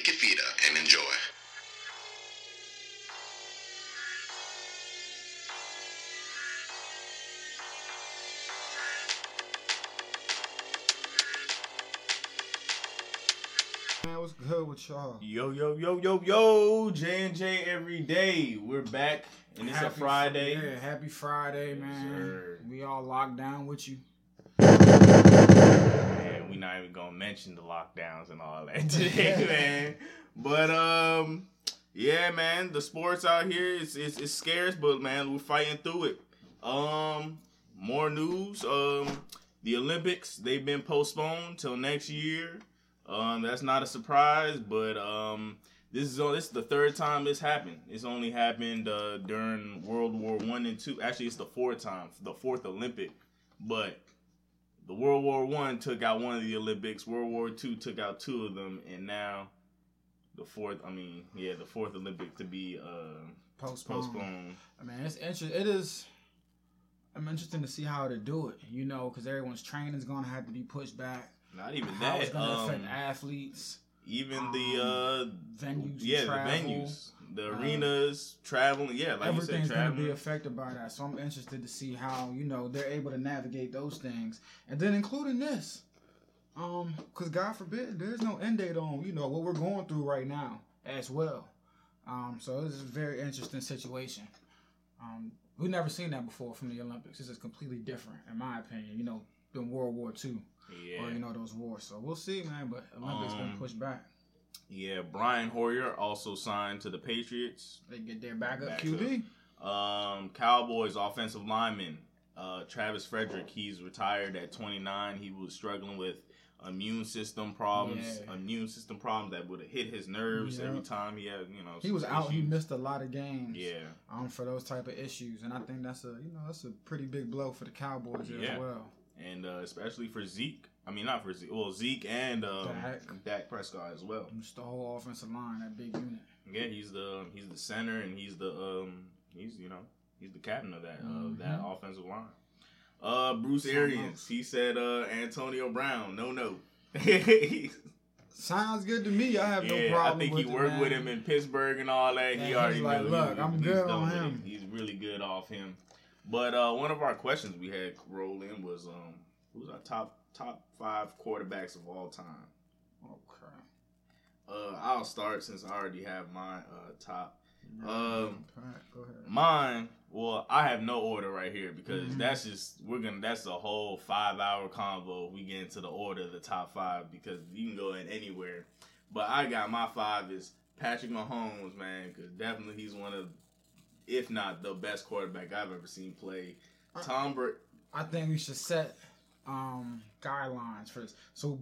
Take your feet up and enjoy. Man, what's good with y'all? Yo, yo, yo, yo, yo, J and J every day. We're back, and it's a Friday. Yeah, happy Friday, man. sir. We all locked down with you. Not even gonna mention the lockdowns and all that today, man. But um, yeah, man, the sports out here is it's it's, it's scarce, but man, we're fighting through it. Um, more news. Um, the Olympics they've been postponed till next year. Um, that's not a surprise, but um, this is this is the third time this happened. It's only happened uh, during World War One and Two. Actually, it's the fourth time, the fourth Olympic. But the World War One took out one of the Olympics. World War Two took out two of them, and now the fourth. I mean, yeah, the fourth Olympic to be uh, Postponed. postponed. I mean, it's interesting. It is. I'm interested to see how to do it. You know, because everyone's training is gonna have to be pushed back. Not even How it's that. gonna Um, affect athletes, even the uh, venues, yeah, the venues, the arenas, traveling. Yeah, like you said, Everything's gonna be affected by that. So I'm interested to see how you know they're able to navigate those things, and then including this, um, because God forbid there's no end date on you know what we're going through right now as well. Um, so this is a very interesting situation. Um, we've never seen that before from the Olympics. This is completely different, in my opinion. You know, than World War II yeah, or you know those wars. So we'll see, man. But Olympics been Um, pushed back. Yeah. Brian Hoyer also signed to the Patriots. They get their backup back QB. Um, Cowboys offensive lineman uh, Travis Frederick. He's retired at 29. He was struggling with immune system problems, Yeah. immune system problems that would have hit his nerves Yeah. every time he had, you know. He was out. He missed a lot of games. Yeah, um, for those type of issues, and I think that's a you know that's a pretty big blow for the Cowboys Yeah. as well. and uh, especially for Zeke. I mean, not for Zeke. Well, Zeke and um, Dak. Dak Prescott as well. Just the whole offensive line, that big unit. Yeah, he's the he's the center and he's the um he's you know he's the captain of that Mhm. of that offensive line. Uh, Bruce Something Arians, else. he said uh Antonio Brown, no no. Sounds good to me. I have no problem. yeah. I think with he worked man. with him in Pittsburgh and all that. Yeah, he he's already like, knew. "Look, he, I'm good on him." He's really good off him. But uh, one of our questions we had roll in was um who's our top top five quarterbacks of all time. Okay. Uh, I'll start since I already have my uh, top. Um, Pat, go ahead. Mine, well, I have no order right here because Mhm. that's just we're gonna that's a whole five hour convo. if We get into the order of the top five because you can go in anywhere. But I got my five is Patrick Mahomes, man, because definitely he's one of, if not the best quarterback I've ever seen play. Tom Brady, I think we should set um guidelines for this. So,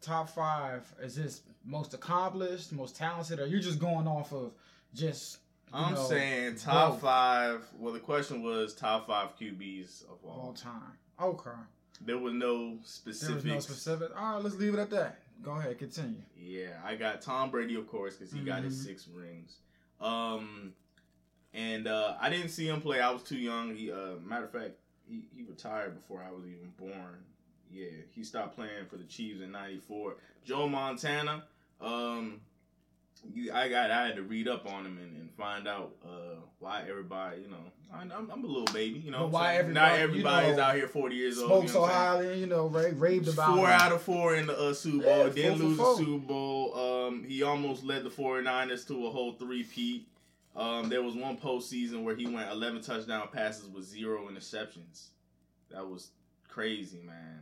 top five is this most accomplished, most talented, or you're just going off of just? I'm know, saying top both five. Well, the question was top five QBs of all. all time. Okay. There was no specific. There was no specific. All right, let's leave it at that. Go ahead, continue. Yeah, I got Tom Brady, of course, because he got his Mhm. six rings. Um, and uh, I didn't see him play. I was too young. He, uh, matter of fact, he, he retired before I was even born. Yeah, he stopped playing for the Chiefs in '94. Joe Montana. Um, you, I got I had to read up on him and, and find out uh, why everybody, you know, I, I'm, I'm a little baby, you know. But why saying? not everybody, you everybody's know, out here 40 years old. Spoke you know so highly, you know, ra- raved about Four him. out of four in the uh, Super Bowl. Yeah, Didn't lose four. the Super Bowl. Um, he almost led the 49ers to a whole three-peat. Um, there was one postseason where he went 11 touchdown passes with zero interceptions. That was crazy, man.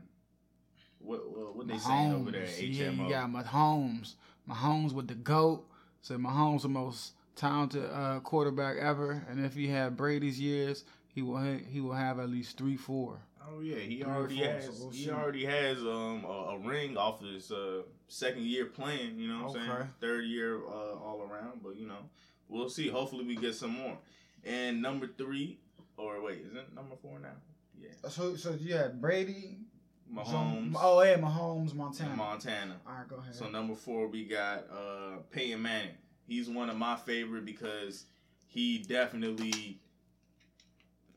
What what, what they saying over there at Mahomes. Yeah, HMO? you got Mahomes. Mahomes with the GOAT. So Mahomes the most talented uh, quarterback ever. And if he had Brady's years, he will ha- he will have at least three, four. Oh yeah, he Three already has. so we'll he see. already has um a, a ring off of his uh, second year playing. You know what I'm Okay. saying? Third year uh, all around, but you know we'll see. Hopefully we get some more. And number three, or wait, is it number four now? Yeah, So so you had Brady. Mahomes, oh yeah, Mahomes, Montana. Montana. All right, go ahead. So number four, we got uh, Peyton Manning. He's one of my favorite because he definitely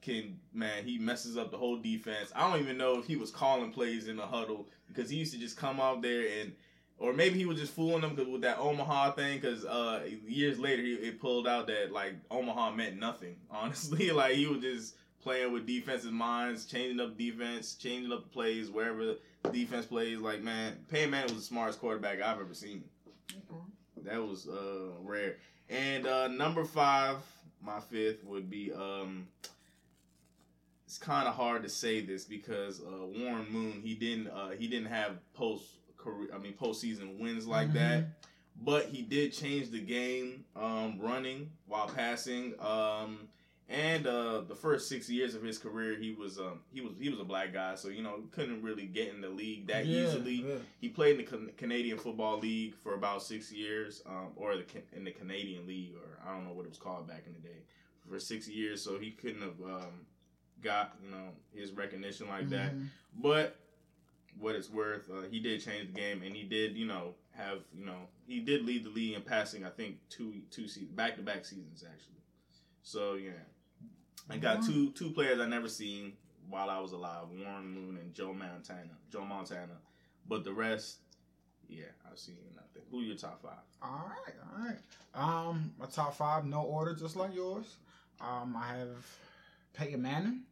can. Man, he messes up the whole defense. I don't even know if he was calling plays in the huddle because he used to just come out there and or maybe he was just fooling them 'cause with that Omaha thing. Because uh, years later, he, it pulled out that like Omaha meant nothing. Honestly, like he was just playing with defensive minds, changing up defense, changing up plays wherever the defense plays. Like man, Peyton Manning was the smartest quarterback I've ever seen. That was uh, rare. And uh, number five, my fifth would be. Um, it's kind of hard to say this because uh, Warren Moon he didn't uh, he didn't have post career I mean postseason wins like that, but he did change the game um, running while passing. Um, and uh, the first six years of his career, he was um, he was he was a black guy, so you know couldn't really get in the league that Yeah, easily. yeah. He played in the Can- Canadian Football League for about six years, um, or the Can- in the Canadian League, or I don't know what it was called back in the day, for six years. So he couldn't have um, got you know his recognition like that. Mhm. But what it's worth, uh, he did change the game, and he did you know have you know he did lead the league in passing. I think two two seasons back to back seasons actually. So yeah, I got Mhm. two two players I never seen while I was alive: Warren Moon and Joe Montana. Joe Montana, but the rest, yeah, I've seen nothing. Who your top five? All right, all right. Um, my top five, no order, just like yours. Um, I have Peyton Manning.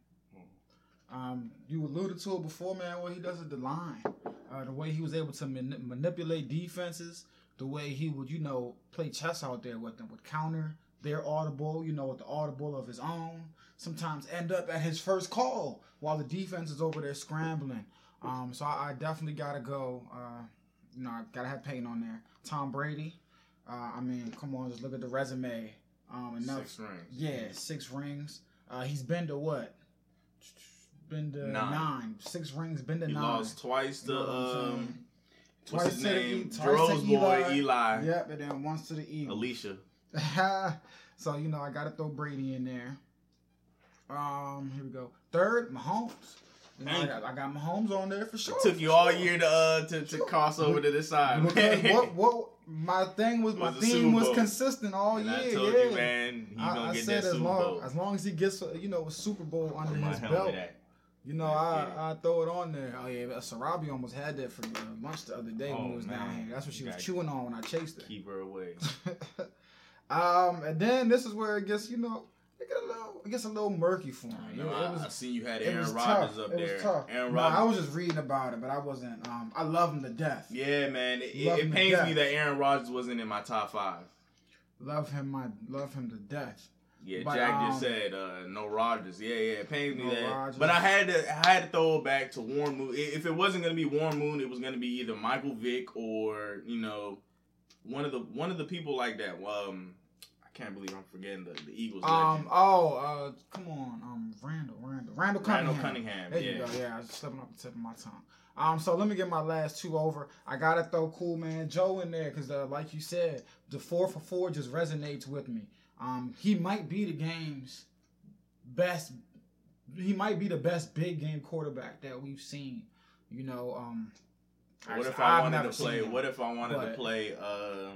Um, you alluded to it before, man. What he does at the line, uh, the way he was able to mani- manipulate defenses, the way he would, you know, play chess out there with them, would counter their audible, you know, with the audible of his own. Sometimes end up at his first call while the defense is over there scrambling. Um, so I, I definitely gotta go. Uh, you know, I gotta have Peyton on there. Tom Brady. Uh, I mean, come on, just look at the resume. Um, enough. Six rings. Yeah, six rings. Uh, he's been to what? Been to Nine. nine. Six rings. Been to He nine. lost twice to You know what I'm saying? um, Twice what's his to name? E- Jerome's boy Eli. Eli. Yep, and then once to the Eagles. Alicia. so you know, I gotta throw Brady in there. Um, here we go. Third, Mahomes. You know, I got, I got Mahomes on there for sure. It took you all sure. year to uh, to, to cross over to this side. What what my thing was, my Was the theme was consistent all and year. Yeah. you, man, I, I get said that as Super long Bowl. as long as he gets uh, you know a Super Bowl under his belt, you know I I throw it on there. Oh yeah, Sarabi almost had that for uh, lunch the other day when Oh, he was down here. That's what she was chewing on when I chased her. Keep her away. um, and then this is where it gets you know it gets a little it gets a little murky for me. You know, It- it I, was- I seen you had Aaron Rodgers tough. up it there. was tough. Aaron no, I was just reading about it, but I wasn't. Um, I love him to death. yeah, man. It, it pains me that Aaron Rodgers wasn't in my top five. Love him, my love him to death. Yeah, But, Jack um, just said uh, no Rodgers. Yeah, yeah, it pains me No that. Rodgers. But I had to, I had to throw it back to Warren Moon. If it wasn't gonna be Warren Moon, it was gonna be either Michael Vick or you know, one of the one of the people like that. Um, I can't believe I'm forgetting the, the Eagles. Um. legend. Oh. Uh. Come on. Um. Randall. Randall. Randall Cunningham. Randall Cunningham. There yeah. you go. Yeah. I was slipping off the tip of my tongue. Um. So let me get my last two over. I gotta throw Cool Man Joe in there because, uh, like you said, the four for four just resonates with me. Um. He might be the game's best. He might be the best big game quarterback that we've seen. You know. Um. What if I I've wanted to play? What if I wanted but- to play uh,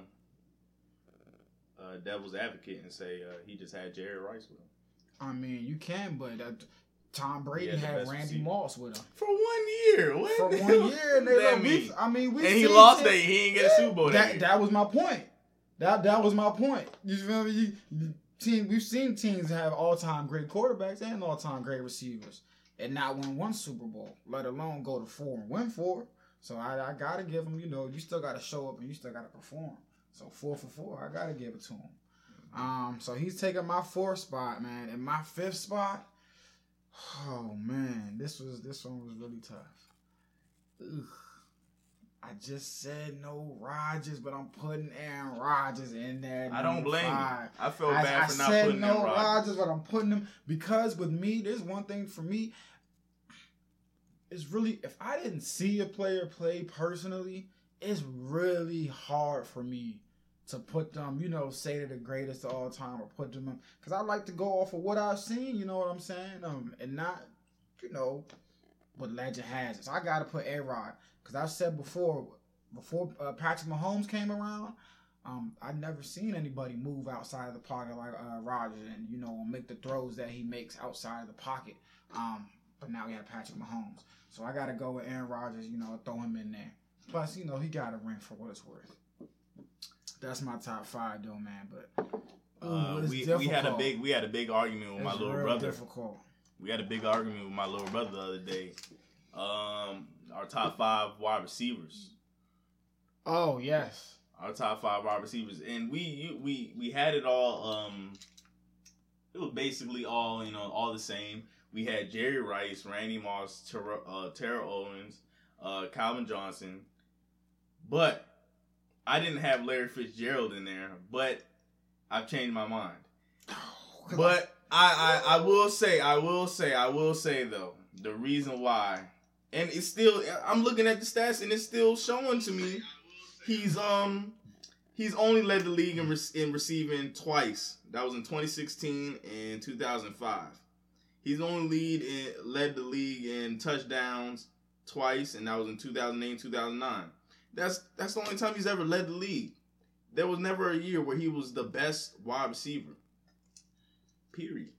uh, devil's advocate and say uh, he just had Jerry Rice with him I mean, you can, but uh, Tom Brady Yeah, had Randy receiver. Moss with him. for one year? What for one hell year, and they that like, mean? I mean, we and he lost it. that. He didn't get a Super Bowl that, That that was my point. That that was my point. You feel me? You- team, we've seen teams have all time great quarterbacks and all time great receivers, and not win one Super Bowl, let alone go to four and win four. So I, I gotta give him. You know, you still gotta show up and you still gotta perform. So four for four, I gotta give it to him. Um, so he's taking my fourth spot, man, and my fifth spot. Oh man, this was this one was really tough. Ugh. I just said no Rodgers, but I'm putting Aaron Rodgers in there. I don't blame five. you. I feel I, bad I for not said putting no Rodgers. Rodgers, but I'm putting him because with me, there's one thing for me. It's really if I didn't see a player play personally, it's really hard for me to put them, you know, say they're the greatest of all time or put them because I like to go off of what I've seen, you know what I'm saying, um, and not, you know, what legend has. So I got to put A Rod because I've said before, before uh, Patrick Mahomes came around, um, I'd never seen anybody move outside of the pocket like uh, Rodgers and you know make the throws that he makes outside of the pocket. Um, but now we have Patrick Mahomes, so I got to go with Aaron Rodgers. You know, throw him in there. Plus, you know, he got a ring for what it's worth. That's my top five, though, man. But ooh, Uh, it's we, we had a big we had a big argument with my little brother. Difficult. We had a big argument with my little brother the other day. Um, our top five wide receivers. Oh yes. Our top five wide receivers, and we we we had it all. Um, it was basically all you know, all the same. We had Jerry Rice, Randy Moss, Terrell, uh, Terrell Owens, uh, Calvin Johnson, but I didn't have Larry Fitzgerald in there. But I've changed my mind. But I, I I will say I will say I will say though the reason why, and it's still I'm looking at the stats and it's still showing to me he's um he's only led the league in, re- in receiving twice. That was in 2016 and 2005. He's only lead in, led the league in touchdowns twice, and that was in 2008 2009. That's that's the only time he's ever led the league. There was never a year where he was the best wide receiver. Period.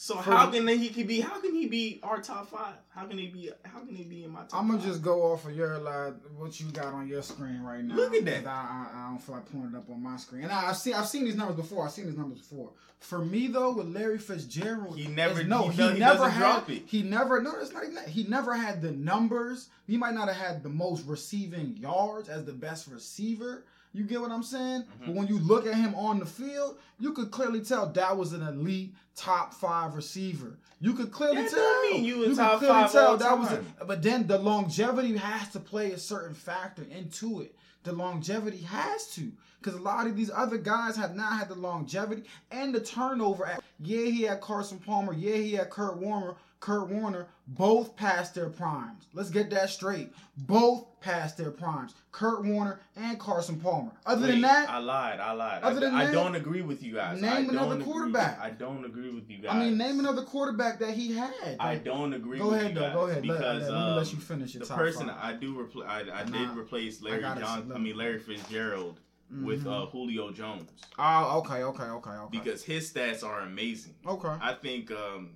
So For how can he can be? How can he be our top five? How can he be? How can he be in my top? I'm gonna five? just go off of your like what you got on your screen right now. Look at that. I, I, I don't feel like pulling it up on my screen. And I, I've seen I've seen these numbers before. I've seen these numbers before. For me though, with Larry Fitzgerald, He never- no, he he, he never had. drop it. He never. No, it's not even that. He never had the numbers. He might not have had the most receiving yards as the best receiver. You get what I'm saying? Mhm. But when you look at him on the field, you could clearly tell that was an elite top five receiver. You could clearly That tell. mean you a could clearly tell that was. A, but then the longevity has to play a certain factor into it. The longevity has to. Because a lot of these other guys have not had the longevity and the turnover. At, yeah, he had Carson Palmer. Yeah, he had Kurt Warner. Kurt Warner. Both past their primes. Let's get that straight. Both past their primes. Kurt Warner and Carson Palmer. Other than that, I lied. I lied. Other I, than I that, don't agree with you guys. name I another agree- quarterback. I don't agree with you guys. I mean, name another quarterback that he had. I don't agree. Go with ahead, you though. guys Go ahead. Let- Because let- let me let um, you finish your the person five. I do repl- I, I did I- replace I Larry gotta John. I mean Larry Fitzgerald with Mhm. uh, Julio Jones Oh, okay, okay, okay, okay. because his stats are amazing. okay. I think um,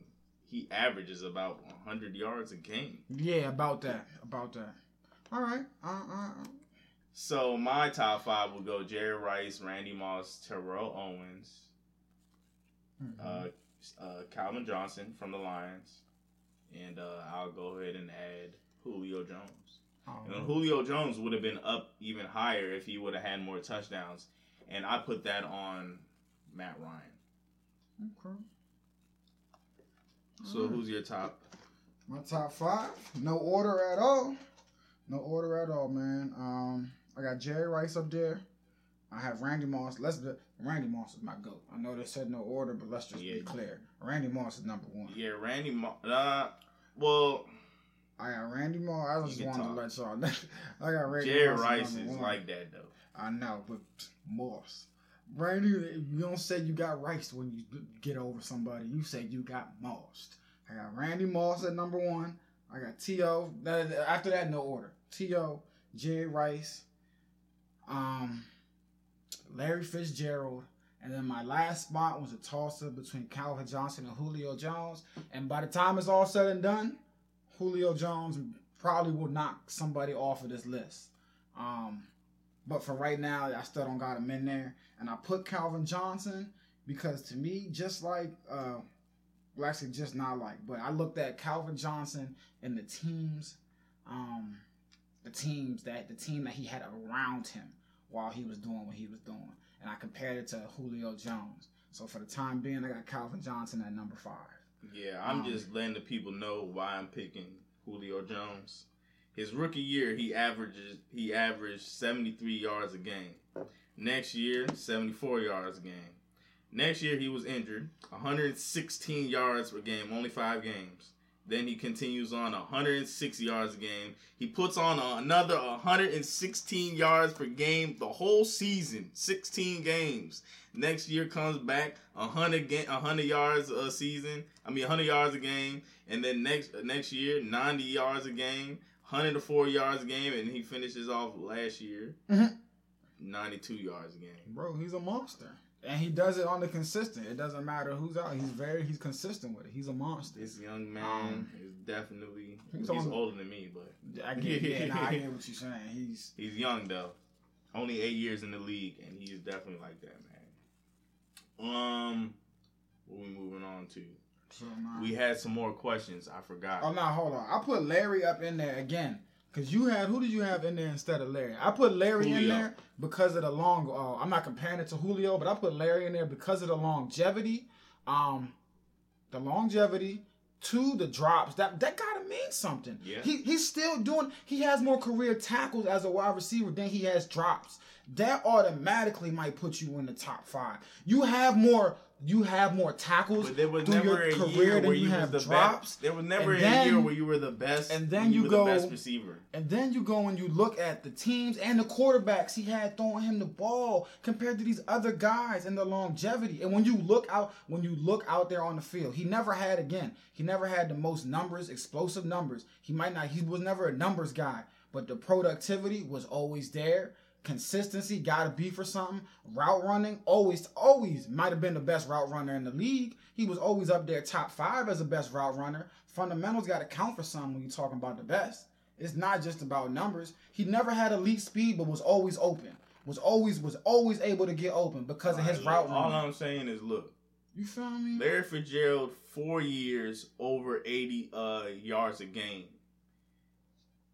he averages about 100 yards a game. Yeah, about that. About that. All right. Uh, uh, uh. So my top five will go Jerry Rice, Randy Moss, Terrell Owens, Mhm. uh, uh, Calvin Johnson from the Lions, and uh, I'll go ahead and add Julio Jones. All And. Julio Jones would have been up even higher if he would have had more touchdowns, and I put that on Matt Ryan. Okay. So Alright. who's your top? My top five. No order at all. No order at all, man. Um, I got Jerry Rice up there. I have Randy Moss. Let's do, Randy Moss is my goat. I know they said no order, but let's just Yeah. be clear. Randy Moss is number one. Yeah, Randy. Moss. uh, well, I got Randy Moss. I just wanted to let y'all know. I got Randy Jerry Moss Rice is one. like that though. I know, but Moss. Randy, you don't say you got Rice when you get over somebody. You say you got Moss. I got Randy Moss at number one. I got T.O. After that, no order. T.O., Jerry Rice, um, Larry Fitzgerald, and then my last spot was a toss up between Calvin Johnson and Julio Jones. And by the time it's all said and done, Julio Jones probably will knock somebody off of this list. Um, but for right now, I still don't got him in there. And I put Calvin Johnson because to me, just like, uh, well, actually, just not like, but I looked at Calvin Johnson and the teams, um, the teams that the team that he had around him while he was doing what he was doing, and I compared it to Julio Jones. So for the time being, I got Calvin Johnson at number five. Yeah, I'm Um, just letting the people know why I'm picking Julio Jones. His rookie year, he averages he averaged 73 yards a game. Next year, 74 yards a game. Next year, he was injured, 116 yards per game, only five games. Then he continues on 106 yards a game. He puts on another 116 yards per game the whole season, 16 games. Next year comes back 100 ga- 100 yards a season. I mean 100 yards a game, and then next next year 90 yards a game, 104 yards a game, and he finishes off last year Mhm. 92 yards a game. Bro, he's a monster. and he does it on the consistent. It doesn't matter who's out. He's very he's consistent with it. He's a monster. This young man Um, is definitely he's he's, on- older than me, but I get yeah, nah, I get what you're saying. He's he's young though. Only eight years in the league, and he's definitely like that, man. Um, what we moving on to? We had some more questions. I forgot. Oh no, hold on. I put Larry up in there again. Cause you had who did you have in there instead of Larry? I put Larry in there because of the long. Uh, I'm not comparing it to Julio, but I put Larry in there because of the longevity. Um, the longevity. to the drops. That that gotta mean something. Yeah. He he's still doing. He has more career tackles as a wide receiver than he has drops. That automatically might put you in the top five. You have more. You have more tackles But there was through never your a career year than where you you have the drops. best. There was never And a year where you were the best. and then you were go- the best receiver. And then you go and you look at the teams and the quarterbacks he had throwing him the ball compared to these other guys and the longevity. And when you look out, when you look out there on the field, he never had again. He never had the most numbers, explosive numbers. He might not. He was never a numbers guy, but the productivity was always there. Consistency got to be for something. Route running always, always might have been the best route runner in the league. He was always up there top five as the best route runner. Fundamentals got to count for something when you're talking about the best. It's not just about numbers. He never had elite speed, but was always open. Was always was always able to get open because of his route right, All running. I'm saying is, look, You feel me? Larry Fitzgerald, four years, over 80 uh, yards a game.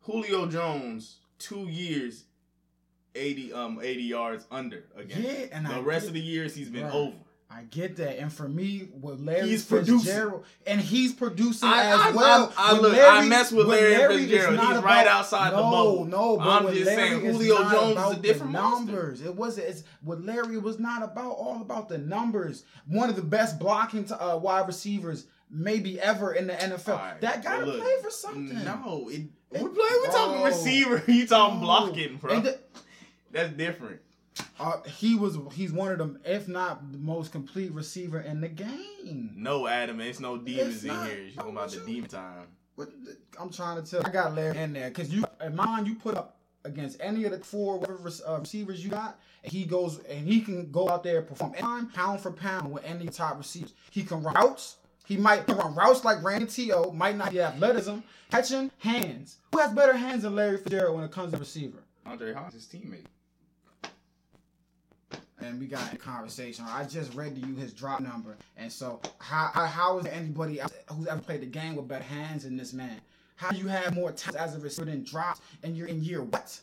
Julio Jones, two years, 80 um 80 yards under a game. Yeah, and the I rest get- of the years he's been Right. over. I get that, and for me, with Larry He's producing. Fitzgerald, and he's producing I- as I- well. I- I look, I mess with Larry is Fitzgerald. He's right outside the no, bubble. No, but I'm just Larry, saying, Julio Jones is about a the different monster. numbers. It wasn't. It's with Larry. It was not about all about the numbers. One of the best blocking to, uh, wide receivers maybe ever in the NFL. Right, that gotta look, play for something. No, it, It- we're playing. We're talking receiver. You talking No. blocking, bro. That's different. uh, he was. He's one of them, if not the most complete receiver in the game. No, Adam, it's no demons It's in here. You're talking about the demon time. What I'm trying to tell. I got Larry in there because you, in mine, you put up against any of the four uh, receivers you got, and he goes and he can go out there and perform anytime, pound for pound with any top receivers. He can run routes. He might run routes like Randy T.O. Might not be athleticism, catching hands. Who has better hands than Larry Fitzgerald when it comes to receiver? Andre Hawks, his teammate. And we got a conversation. I just read to you his drop number, and so how how, how is there anybody who's ever played the game with better hands than this man? How do you have more time as a receiver than drops, and you're in year what?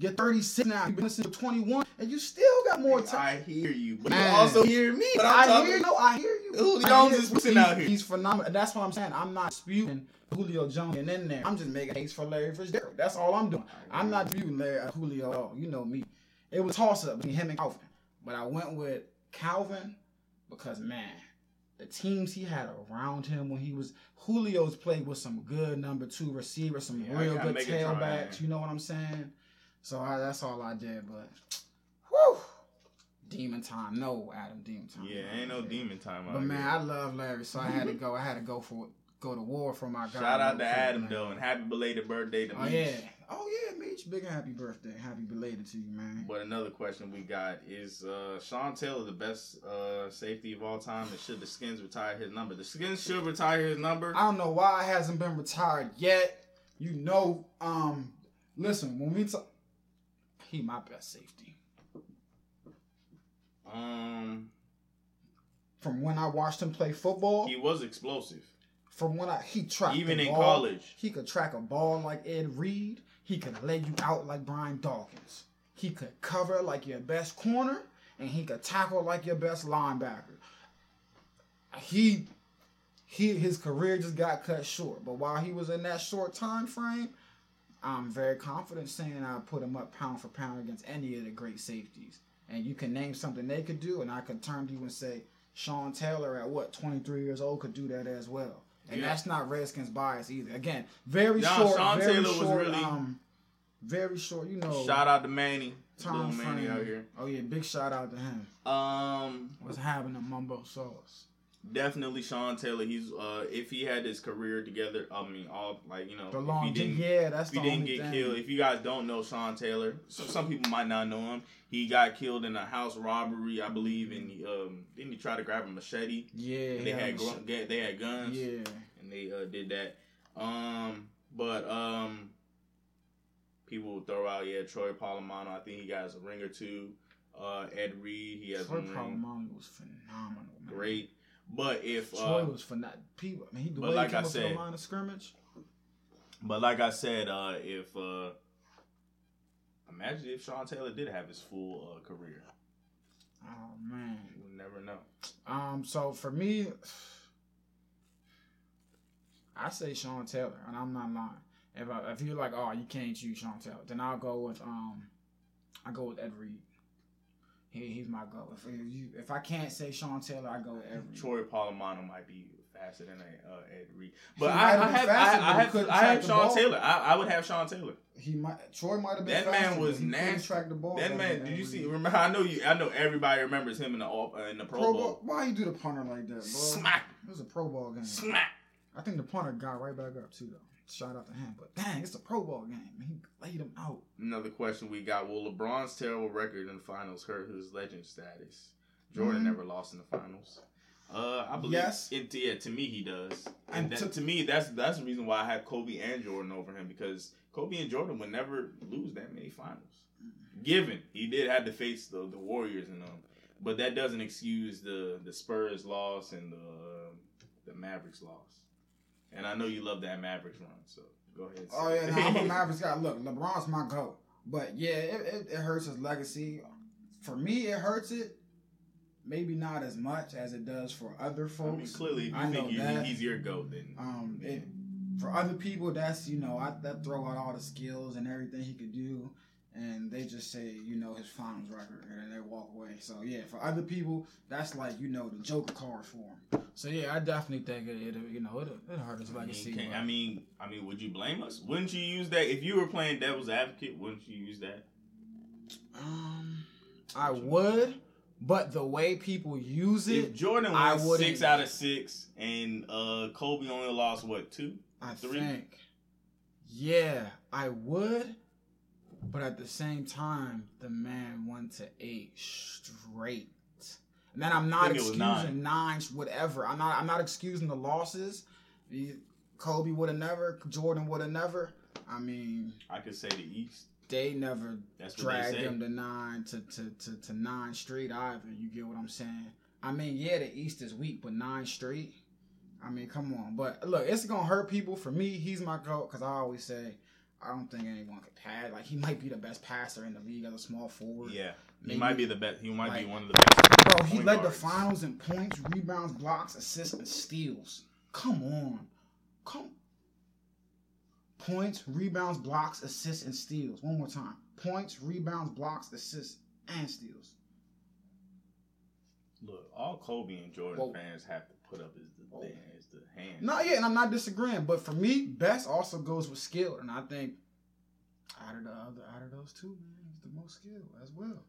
You're 36 now. You've been listening to 21, and you still got more time. I hear you, but Man. you also hear me. But I'm I talking, hear you. No, I hear you. Julio Jones is pushing out here. He's phenomenal. That's what I'm saying. I'm not spewing Julio Jones getting in there. I'm just making a case for Larry Fitzgerald. That's all I'm doing. I'm not disputing Larry uh, Julio. You know me. It was toss up between him and Calvin, but I went with Calvin because man, the teams he had around him when he was Julio's played with some good number two receivers, some Yeah, real good make it try, tailbacks. You know what I'm saying? So I, that's all I did. But whew, demon time. No, Adam, demon time. Yeah, ain't no demon time But man, here. I love Larry, so I had to go. I had to go for go to war for my guy. Shout out to Adam man. though, and happy belated birthday to Oh me. yeah. Oh yeah, Meech. Big happy birthday. Happy belated to you, man. But another question we got is uh, Sean Taylor the best uh, safety of all time, and should the Skins retire his number? The Skins should retire his number. I don't know why it hasn't been retired yet. You know, um, listen, when we talk, he my best safety. Um, From when I watched him play football, he was explosive. from when I he tracked Even in ball, college. he could track a ball like Ed Reed. He could lay you out like Brian Dawkins. He could cover like your best corner, and he could tackle like your best linebacker. He he his career just got cut short, but while he was in that short time frame, I'm very confident saying I put him up pound for pound against any of the great safeties. And you can name something they could do, and I can turn to you and say Sean Taylor at what 23 years old could do that as well. And Yeah. that's not Redskins bias either. Again, very No, short, Sean very Taylor was short, really- um, very short. You know, Shout out to Manny, little Manny out here. Oh yeah, big shout out to him. Um, What's happening, Mumbo Sauce? Definitely Sean Taylor. He's uh, if he had his career together, I mean, all like you know, The if long, he didn't, yeah, that's if he didn't get thing. killed. If you guys don't know Sean Taylor, so some people might not know him. He got killed in a house robbery, I believe, and he, um, didn't he try to grab a machete? yeah, And they had gr- they had guns, yeah. and they uh, did that. Um, but um, people throw out yeah, Troy Polamalu. I think he got a ring or two. Uh, Ed Reed, he has Troy a ring. Polamalu was phenomenal. Man. Great, but if Troy uh, was phenomenal. People, I mean, he the way like he came I up to the said- line of scrimmage. But like I said, uh, if uh, imagine if Sean Taylor did have his full uh, career, Oh man. you would never know. Um. So for me, I say Sean Taylor, and I'm not lying. If I, if you're like, oh, you can't choose Sean Taylor, then I'll go with um, I go with Ed Reed. He, he's my go. If you, if I can't say Sean Taylor, I go Troy Polamalu might be faster than a, uh, Ed Reed, but I, have I have faster, I, I have I have Sean ball. Taylor. I, I would have Sean Taylor. He might Troy might have been That faster, man was but he couldn't nasty. Track the ball That man, did you see? Remember, I know you. I know everybody remembers him in the all- uh, in the Pro, Pro Bowl. Bowl? Why you do the punter like that, bro? Smack, It was a Pro Bowl game. smack. I think the punter got right back up too, though. Shout out to him. But dang, it's a Pro Bowl game. He laid him out. Another question we got: Will LeBron's terrible record in the finals hurt his legend status? Jordan Mhm. never lost in the finals. Uh, I believe Yes. It, yeah, to me he does, And and that, to- to, me that's that's the reason why I have Kobe and Jordan over him because Kobe and Jordan would never lose that many finals. Given he did have to face the the Warriors and them, but that doesn't excuse the the Spurs loss and the the Mavericks loss. And I know you love that Mavericks run, so go ahead. Oh yeah, no, I'm a Mavericks guy. Look, LeBron's my goat. But yeah, it, it, it hurts his legacy. For me, it hurts it. Maybe not as much as it does for other I folks. mean, clearly, I think you, that. he's your goat, then Um, it for other people, that's you know, I that throw out all the skills and everything he could do, and they just say you know his finals record and they walk away. So yeah, for other people, that's like you know the Joker card for him. So yeah, I definitely think it, it you know it it hurt his I mean, legacy. can- but- I mean, I mean, would you blame us? Wouldn't you use that if you were playing devil's advocate? Wouldn't you use that? Um, I would, but the way people use If it, Jordan I won wouldn't- six out of six, and uh, Kobe only lost what two? I three? think, yeah, I would, but at the same time, the man went to eight straight. And then I'm not think it was excusing nine, whatever. I'm not. I'm not excusing the losses. Kobe would have never. Jordan would have never. I mean, I could say the East. they never That's what drag they say. them to nine to, to, to, to nine straight either. You get what I'm saying? I mean, yeah, the East is weak, but nine straight. I mean, come on. But look, it's gonna hurt people. For me, he's my goat because I always say I don't think anyone could pass. Like he might be the best passer in the league as a small forward. Yeah, he might be the best. He might like- be one of the best. Bro, he led the finals in points, rebounds, blocks, assists, and steals. Come on. Come. Points, rebounds, blocks, assists, and steals. One more time. Points, rebounds, blocks, assists, and steals. Look, all Kobe and Jordan Whoa. fans have to put up is the oh, Whoa. Is the hand. No, yeah, and I'm not disagreeing, but for me, best also goes with skill, and I think out of the other, out of those two, man, he's the most skilled as well.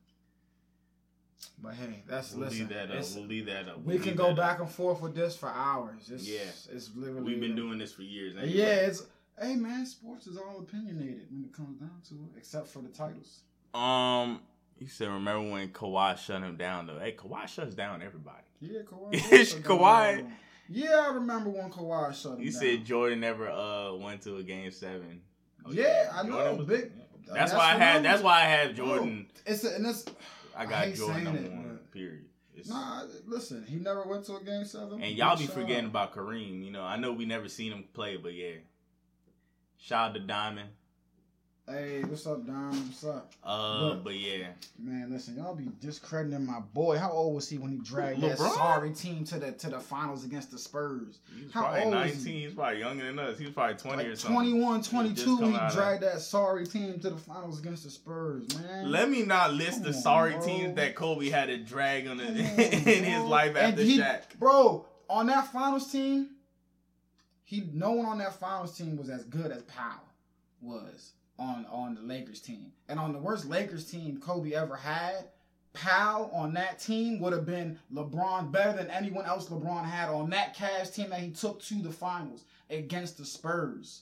But hey, that's We'll listen. leave that up. We'll leave that up. we We'll can go that up. back and forth with this for hours. It's, Yeah. it's literally. We've been doing this for years. Yeah, it's hey man, sports is all opinionated when it comes down to it, except for the titles. Um, you said remember when Kawhi shut him down though? Hey, Kawhi shuts down everybody. Yeah, Kawhi. It's was down Kawhi. Yeah, I remember when Kawhi shut him You down. said Jordan never uh went to a game seven. Oh, Yeah, I know, was- big- That's, that's why I had. phenomenal. That's why I had Jordan. it's a, and it's I I got hate Jordan number it, one. Period. It's- nah. Listen, he never went to a game seven. And y'all be forgetting out. about Kareem. You know, I know we never seen him play, but yeah. Shout out to Diamond. Hey, what's up, Don? What's up, Uh, Look. but yeah, man? Listen, y'all be discrediting my boy. How old was he when he dragged that sorry team to the to the finals against the Spurs? he was How probably old 19. he? He's probably younger than us. He was probably 20 or something. 21, 22 when he of- dragged that sorry team to the finals against the Spurs, man. Let me not list Come the on, sorry bro. teams that Kobe had to drag on the, on, in his life And after he- Shaq. Bro, on that finals team, he no one on that finals team was as good as Pau was on on the Lakers team. And on the worst Lakers team Kobe ever had, Pau on that team would have been LeBron better than anyone else LeBron had on that Cavs team that he took to the finals against the Spurs.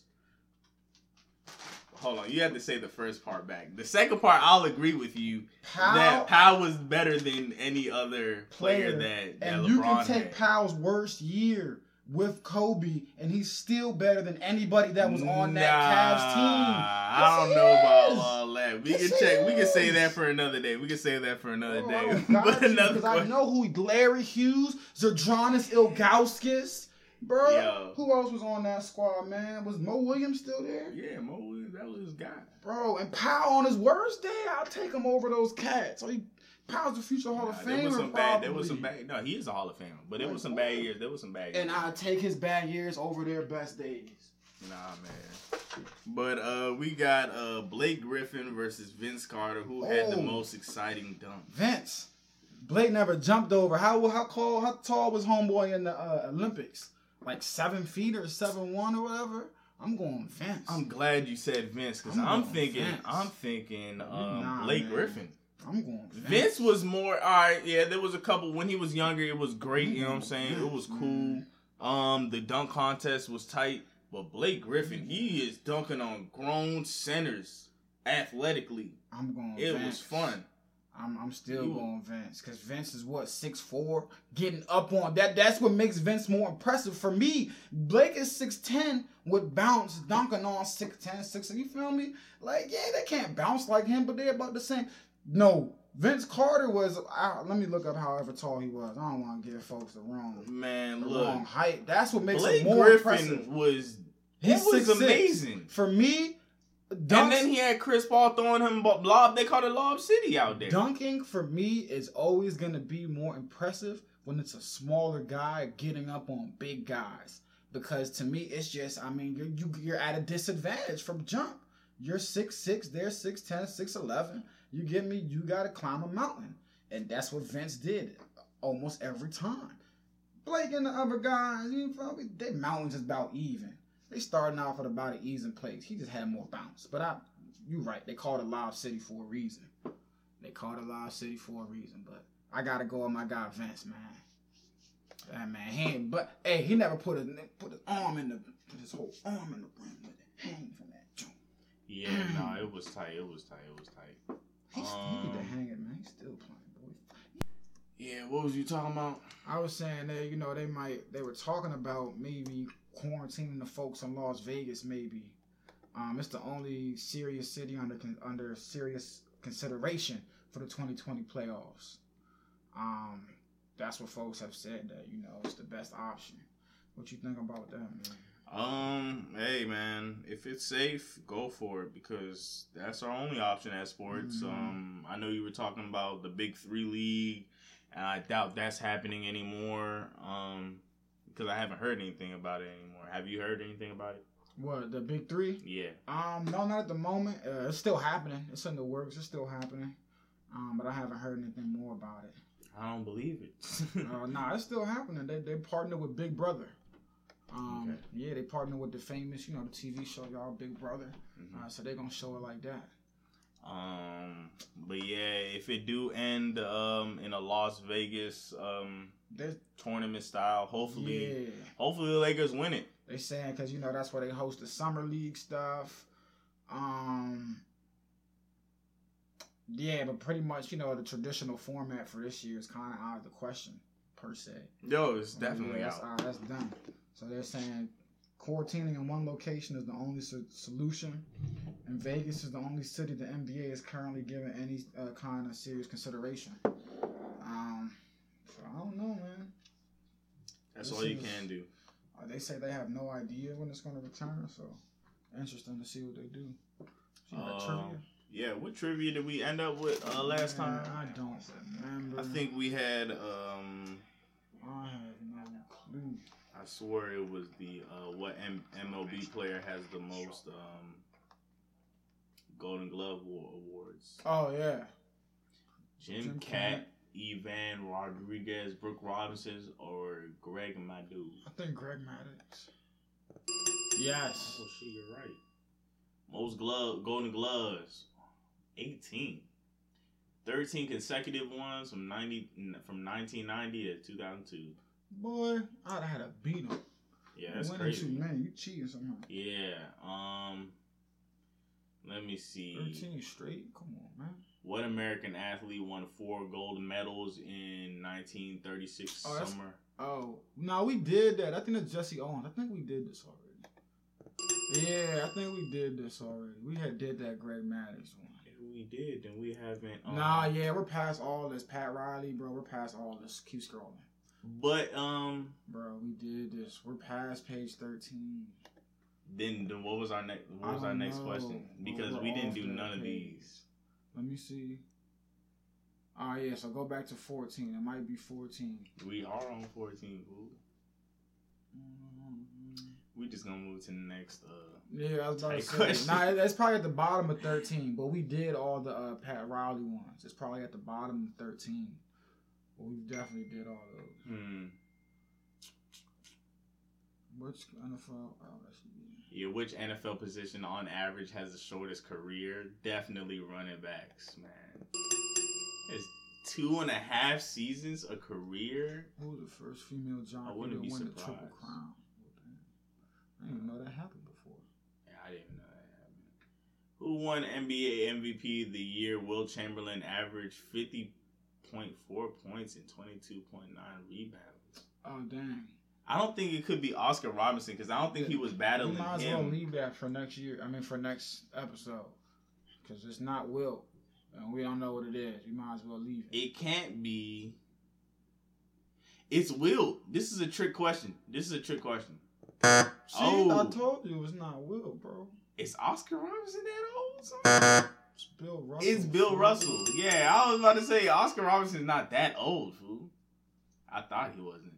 Hold on, you have to say the first part back. The second part, I'll agree with you Pau, that Pau was better than any other player, Player. that, that and LeBron you can take had. Pau's worst year with Kobe, and he's still better than anybody that was on that Cavs team. I don't know about all that. We Yes, can he check. We can say that for another day. We can say that for another Oh, day. But another because I know who Larry Hughes, Zydrunas Ilgauskas, bro. Yo. Who else was on that squad, man? Was Mo Williams still there? Yeah, Mo Williams, that was his guy. Bro, and Pau on his worst day, I'll take him over those cats. So he Pau's the future Hall of Famer. there was some bad. There was some bad. No, he is a Hall of Famer, but there Like, was some bad years. There was some bad years. And I'll take his bad years over their best days. Nah, man. But uh, we got uh Blake Griffin versus Vince Carter, who had the Oh. most exciting dunk. Vince. Blake never jumped over. How how tall how tall was homeboy in the uh, Olympics? Like seven feet or seven one or whatever. I'm going Vince. I'm glad you said Vince because I'm I'm, thinking Vince. I'm thinking um, Nah, Blake man. Griffin. I'm going Vince. Vince was more all right. Yeah, there was a couple when he was younger. It was great. You know what I'm saying? It was cool. Man. Um, the dunk contest was tight, but Blake Griffin, he is dunking on grown centers athletically. I'm going. It Vince. was fun. I'm, I'm still going Vince because Vince is what six four, getting up on that. That's what makes Vince more impressive for me. Blake is six ten with bounce, dunking on 6'10", 6 You feel me? Like yeah, they can't bounce like him, but they're about the same. No, Vince Carter was. Uh, let me look up however tall he was. I don't want to give folks the wrong, Man, the look, wrong height. That's what makes Blake him more Griffin impressive. was it was 6'6". amazing. For me, And then he had Chris Paul throwing him lob. They called it Lob City out there. Dunking for me is always going to be more impressive when it's a smaller guy getting up on big guys. Because to me, it's just, I mean, you're, you, you're at a disadvantage from jump. You're 6'6, they're 6'10, 6'11. You get me? You got to climb a mountain. And that's what Vince did almost every time. Blake and the other guys, you me? Their mountains is about even. They starting off at about an even place. He just had more bounce. But I, you right. They called it Live City for a reason. They called it Live City for a reason. But I gotta go on my guy Vince, man. That man, he ain't, but hey, he never put his put his arm in the put his whole arm in the ring with it hang from that. Yeah, no, it was tight. It was tight. It was tight. He's he need to Um, hang it, man. He's still playing, boy. Yeah, what was you talking about? I was saying that you know they might they were talking about maybe quarantining the folks in Las Vegas. Maybe um, it's the only serious city under under serious consideration for the 2020 playoffs. Um, that's what folks have said that you know it's the best option. What you think about that, man? Um, hey man, if it's safe, go for it because that's our only option at sports. Mhm. Um, I know you were talking about the Big Three league, and I doubt that's happening anymore. Um, because I haven't heard anything about it anymore. Have you heard anything about it? What the big three? Yeah. Um, no, not at the moment. Uh, it's still happening. It's in the works. It's still happening. Um, but I haven't heard anything more about it. I don't believe it. Uh, nah, it's still happening. They they partner with Big Brother. Um, Okay. yeah, they partner with the famous, you know, the TV show y'all Big Brother. Mhm. Uh, so they're gonna show it like that. Um, but yeah, if it do end um in a Las Vegas um tournament style, hopefully, yeah, hopefully the Lakers win it. they saying because you know that's where they host the summer league stuff. Um, yeah, but pretty much you know the traditional format for this year is kind of out of the question per se. Yo, it's definitely Yeah, that's, out. uh, that's done. So they're saying quarantining in one location is the only so- solution, and Vegas is the only city the NBA is currently giving any uh, kind of serious consideration. Um, so I don't know, man. That's This all you is- can do. Uh, they say they have no idea when it's going to return, so interesting to see what they do. See Uh. Yeah, what trivia did we end up with uh, last Man, time? I don't remember. I think we had. um I have no clue. I swear it was the uh, what M- MLB player has the most um Golden Glove Wa- awards. Oh yeah. Jim, Jim Kaat, Ivan Rodriguez, Brooks Robinson, or Greg Maddux. I think Greg Maddux. Yes. Oh shit, you're right. Most glove Golden Gloves, eighteen. 13 consecutive ones from 90 from 1990 to 2002. Boy, I'd have had to beat him. Yeah, that's Winning crazy. too many. You cheating somehow. Yeah. Um. Let me see. 13 straight? Come on, man. What American athlete won four gold medals in 1936 Oh, summer? Oh, no, we did that. I think that's Jesse Owens. I think we did this already. Yeah, I think we did this already. We had did that Greg Maddux one. If we did, then we haven't. Um, Nah, yeah, we're past all this. Pat Riley, bro, we're past all this. Keep scrolling. But um, Bro, we did this. We're past page 13. then then what was our next? What was our next know. question? Because We're we didn't do none of these. Let me see. Oh, yeah, so go back to 14. It might be 14. We are on 14. Fool. We just gonna move to the next. Uh, Yeah, I was about to say. question. Nah, that's probably at the bottom of 13, but we did all the uh, Pat Riley ones. It's probably at the bottom of 13. But we definitely did all those. hmm. Which NFL? Oh, Yeah, which NFL position on average has the shortest career? Definitely running backs, man. It's two and a half seasons a career. Who was the first female jockey to wouldn't win be the Triple. Crown? I didn't even know that happened before. Yeah, I didn't know that happened. Who won NBA MVP the year Wilt Chamberlain averaged fifty point four points and twenty two point nine rebounds? Oh, dang. I don't think it could be Oscar Robinson because I don't think he was battling might as well him. leave that for next year. I mean, for next episode. Because it's not Wilt. And we don't know what it is. We might as well leave it. It can't be. It's Wilt. This is a trick question. This is a trick question. See, Oh. I told you it's not Wilt, bro. Is Oscar Robinson that old? son? It's Bill Russell. It's Bill fool. Russell. Yeah, I was about to say Oscar Robinson's not that old, fool. I thought he wasn't.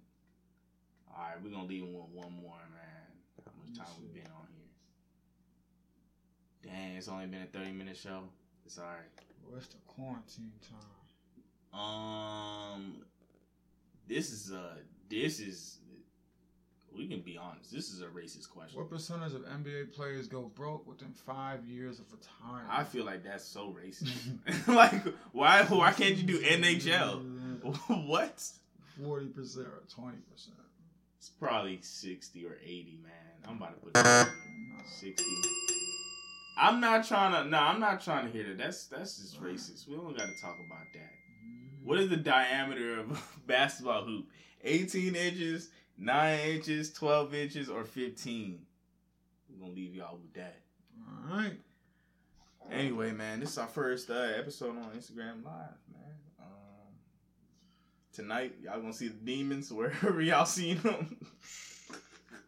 All right, we're gonna leave him with one more, man. How much time we've been on here? Dang, it's only been a thirty minute show. It's all right. What's the quarantine time? Um, this is uh, this is. We can be honest. This is a racist question. What percentage of NBA players go broke within five years of retirement? I feel like that's so racist. like, why? Why can't you do NHL? what? Forty percent or twenty percent. It's probably 60 or 80, man. I'm about to put that 60. I'm not trying to. No, I'm not trying to hear that. That's that's just racist. We don't got to talk about that. Mm-hmm. What is the diameter of a basketball hoop? 18 inches, 9 inches, 12 inches, or 15? We're gonna leave y'all with that. All right. Anyway, man, this is our first uh, episode on Instagram Live, man. Um, tonight, y'all gonna see the demons wherever y'all see them.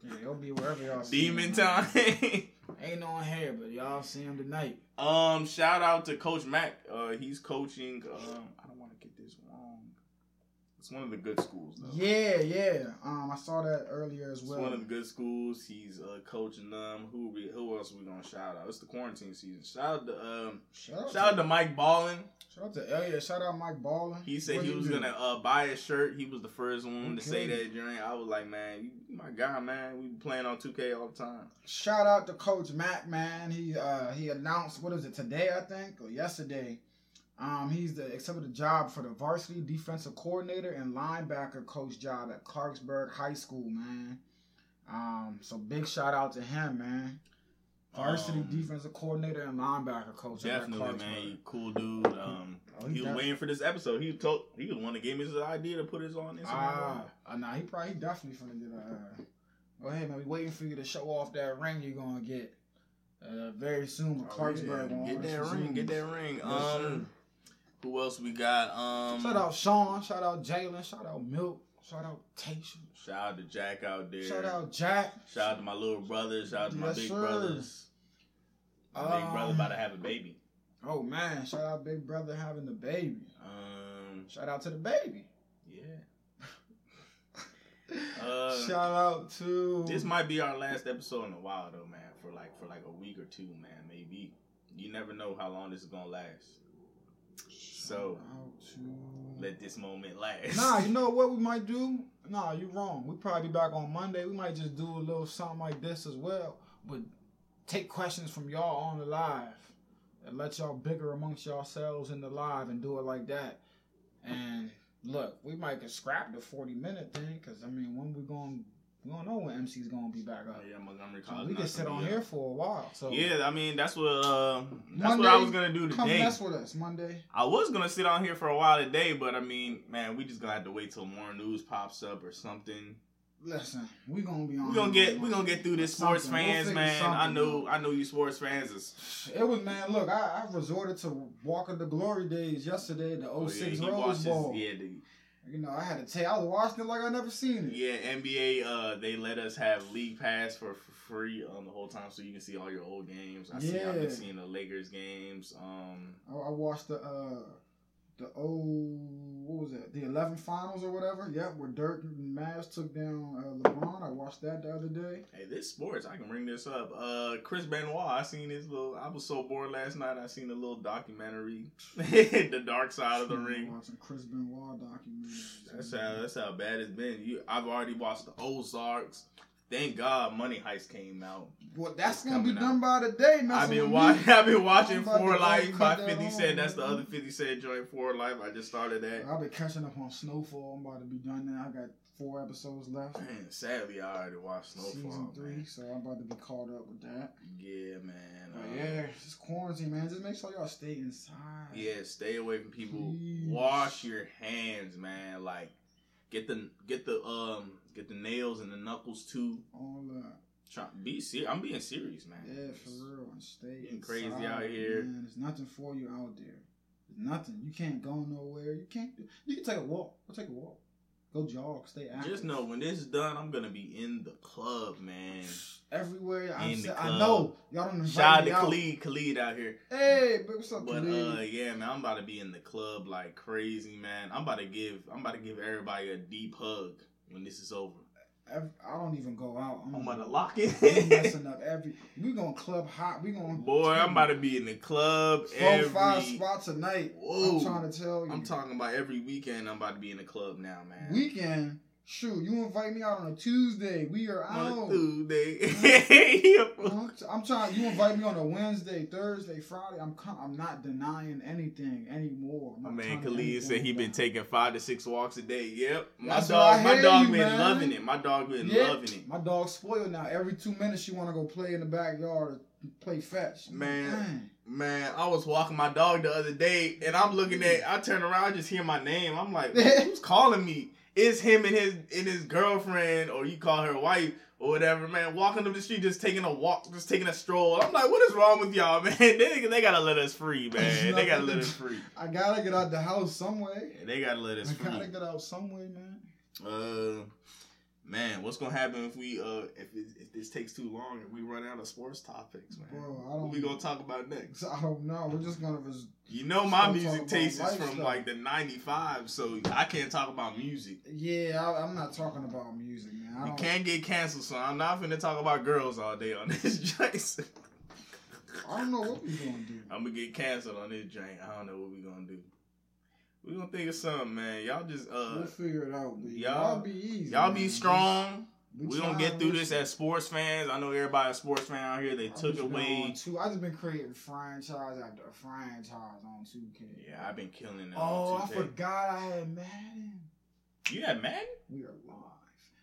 Yeah, it'll be wherever y'all see Demon him. time. Ain't no one here, but y'all see him tonight. um, shout out to Coach Mac. Uh, he's coaching. Um, I don't want to get this wrong. It's one of the good schools, though. Yeah, yeah. Um, I saw that earlier as well. It's well. one of the good schools. He's uh, coaching them. Who we, who else are we gonna shout out? It's the quarantine season. Shout out to um, shout out, shout out to, to Mike Ballin. shout out to Elliot. Shout out Mike Ballin. He said What he was do? gonna uh, buy a shirt. He was the first one to say that during. I was like, man, you my guy, man. We playing on 2K all the time. Shout out to Coach Mac, man. He uh he announced what is it today, I think, or yesterday. Um, he's the accepted the job for the varsity defensive coordinator and linebacker coach job at Clarksburg High School, man. Um, so big shout out to him, man. Varsity Um, defensive coordinator and linebacker coach. Definitely, man. Cool dude. Um, Oh, he he was waiting for this episode. He told he was the one that gave me this idea to put his on Instagram. Ah, uh, nah, he probably he definitely finna get a. Uh, go ahead, man. We waiting for you to show off that ring you're gonna get uh, very soon with Oh, Clarksburg. yeah. Get that ring. Get that ring. Um, who else we got? Um, Shout out Sean. Shout out Jalen. Shout out Milk. Shout out Tasha. Shout out to Jack out there. Shout out Jack. Shout out to my little brother. Shout out to my big sir. brothers. My big Um, brother about to have a baby. Oh man, shout out Big Brother having the baby. Um, Shout out to the baby. yeah. Uh, shout out to This might be our last episode in a while, though, man. For like for like a week or two, man, maybe. You never know how long this is gonna last. So to let this moment last. Nah, you know what we might do? Nah, you wrong. We probably be back on Monday. We might just do a little something like this as well, but take questions from y'all on the live. and let y'all bicker amongst yourselves in the live and do it like that. And look, we might get scrapped the forty minute thing because I mean, when we going, we don't know when MC's gonna be back up. Yeah, Montgomery So College. we not can sit on here up. for a while. So Yeah, I mean that's what uh, that's Monday, what I was gonna do come today. mess with us Monday. I was gonna sit on here for a while today, but I mean, man, we just gonna have to wait till more news pops up or something. Listen, we gonna be on. We gonna get we gonna get through this, sports Something. We'll fans, figure man. I know. I know you sports fans is. It was man. Look, I, I resorted to Walk of the Glory days yesterday, the Oh, 06 Rose watches- Bowl. Yeah, the, You know, I had to tell. I was watching it like I never seen it. yeah, NBA. Uh, they let us have league pass for, for free um the whole time, so you can see all your old games. I see. I've Yeah. been seeing the Lakers games. Um, I, I watched the uh the oh what was it the 11 finals or whatever. Yep, where Dirk and Mavs took down uh, LeBron. I watched that the other day. hey, this sports. I can bring this up. Uh, Chris Benoit. I seen his little. I was so bored last night. I seen a little documentary, The Dark Side of the Ring. Watching Chris Benoit documentary. That's how that's how bad it's been. You, I've already watched the Ozarks. Thank God, Money Heist came out. Well, that's gonna be done by the day. I've been watching. I've been watching For Life by Fifty Cent. That's the other Fifty Cent joint. For Life. I just started that. I've been catching up on Snowfall. I'm about to be done now. I got four episodes left. Man, sadly, I already watched Snowfall. Season three, Man. so I'm about to be caught up with that. Yeah, man. But Uh, yeah, just quarantine, man. Just make sure y'all stay inside. Yeah, stay away from people. Please. Wash your hands, man. Like, get the get the um get the nails and the knuckles too. All that. Try be serious. I'm being serious, man. Yeah, for real. And stay Getting crazy out here. Man, there's nothing for you out there. There's nothing. You can't go nowhere. You can't. Do, you can take a walk. Go take a walk. Go jog. Stay active. Just know when this is done, I'm gonna be in the club, man. everywhere. I'm In the sa- I know y'all don't invite Shout out to. Khalid, Khalid out here. Hey, baby, what's up, But Khalid? uh, yeah, man, I'm about to be in the club like crazy, man. I'm about to give, I'm about to give everybody a deep hug when this is over. Ev- I don't even go out. I'm about to lock it. I'm messing up every. We gonna club hot. We gonna Boy, I'm about to be in the club four every. five spots a night. Whoa. I'm trying to tell you. I'm talking about every weekend. I'm about to be in the club now, man. Weekend. Shoot, you invite me out on a Tuesday. We are on out. Tuesday. I'm, I'm trying. You invite me on a Wednesday, Thursday, Friday. I'm com- I'm not denying anything anymore. My man Khalid said he been taking five to six walks a day. Yep, my That's dog, my dog you, been man. loving it. My dog been Yeah, loving it. My dog's spoiled now. Every two minutes, she want to go play in the backyard or play fetch. I'm Man. Man, I was walking my dog the other day, and I'm looking at. I turn around, I just hear my name. I'm like, who's calling me? It's him and his and his girlfriend, or you call her wife or whatever. Man, walking up the street, just taking a walk, just taking a stroll. I'm like, what is wrong with y'all, man? They, they gotta let us free, man. They gotta let us free. I gotta get out the house some way. Yeah, they gotta let us I free. gotta get out some way, man. Uh, man, what's gonna happen if we uh if it, if this takes too long and we run out of sports topics, man? Bro, I what we gonna talk about next? I don't know. We're just gonna. Res- You know, my music taste is from like the '95, so I can't talk about music. yeah, I, I'm not talking about music, man. I You can't get canceled, so I'm not finna talk about girls all day on this joint. I don't know what we gonna do. I'm gonna get canceled on this joint. I don't know what we gonna do. We gonna think of something, man. Y'all just uh, we'll figure it out. But y'all- y'all be easy. y'all man. be strong. We We gonna get through this as sports fans. I know everybody a sports fan out here. They I've took away. Two, I just been creating franchise after franchise on 2K. Yeah, I've been killing it. Oh, I 2K. forgot I had Madden. You had Madden? We are live.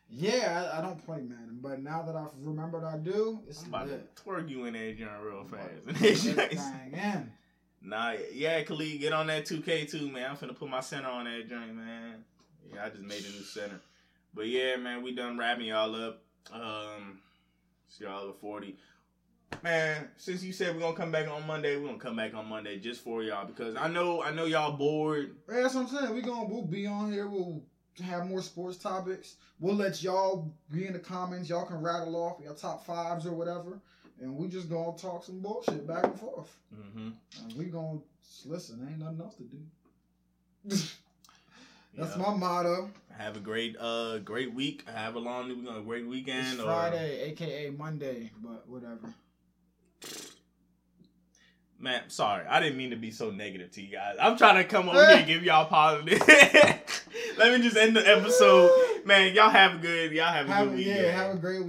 Yeah, I, I don't play Madden, but now that I've remembered I do, it's I'm about lit. to twerk you in that joint real I'm fast. Nah, yeah, Khalid, get on that 2K too, man. I'm finna put my center on that joint, man. Yeah, I just made a new center. But yeah, man, we done wrapping y'all up. Um, see y'all at 40. Man, since you said we're gonna come back on Monday, we're gonna come back on Monday just for y'all because I know I know y'all bored. That's what I'm saying. We gonna we'll be on here. We'll have more sports topics. We'll let y'all be in the comments. Y'all can rattle off your top fives or whatever, and we just gonna talk some bullshit back and forth. Mm-hmm. And we gonna listen. Ain't nothing else to do. That's Yeah. my motto. Have a great uh great week. Have a long week, a great weekend. It's or- Friday, aka Monday, but whatever. Man, sorry. I didn't mean to be so negative to you guys. I'm trying to come over here and give y'all positive. Let me just end the episode. Man, y'all have a good y'all have a Have, good weekend. yeah, have a great week.